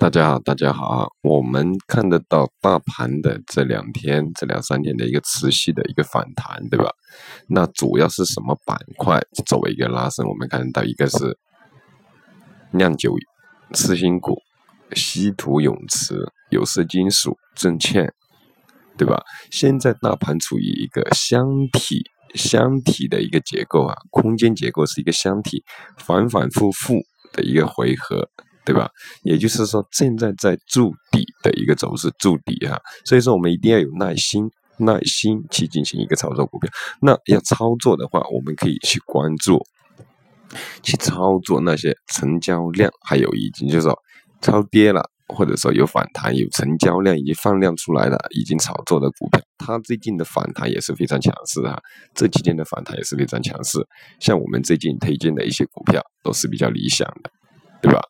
大家好，大家好啊！我们看得到大盘的这两天、这两三天的一个持续的一个反弹，对吧？那主要是什么板块作为一个拉升？我们看得到一个是酿酒、次新股、稀土永磁、有色金属、证券，对吧？现在大盘处于一个箱体、箱体的一个结构啊，空间结构是一个箱体，反反复复的一个回合。对吧？也就是说，现在在筑底的一个走势，筑底哈，所以说我们一定要有耐心，耐心去进行一个操作股票。那要操作的话，我们可以去关注，去操作那些成交量还有已经就是说超跌了，或者说有反弹、有成交量已经放量出来了，已经炒作的股票。它最近的反弹也是非常强势啊，这几天的反弹也是非常强势。像我们最近推荐的一些股票都是比较理想的，对吧？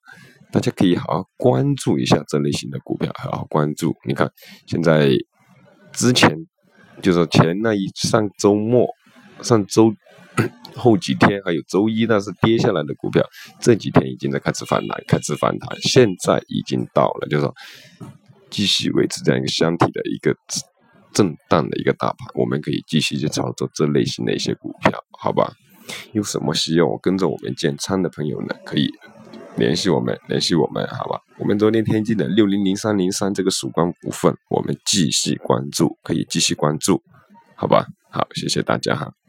大家可以好好关注一下这类型的股票，好好关注。你看，现在之前就是前那一上周末、上周后几天，还有周一那是跌下来的股票，这几天已经在开始反弹，开始反弹。现在已经到了，就是说继续维持这样一个箱体的一个震荡的一个大盘，我们可以继续去操作这类型的一些股票，好吧？有什么需要我跟着我们建仓的朋友呢？可以。联系我们，联系我们，好吧？我们昨天天津的六零零三零三这个曙光股份，我们继续关注，可以继续关注，好吧？好，谢谢大家哈。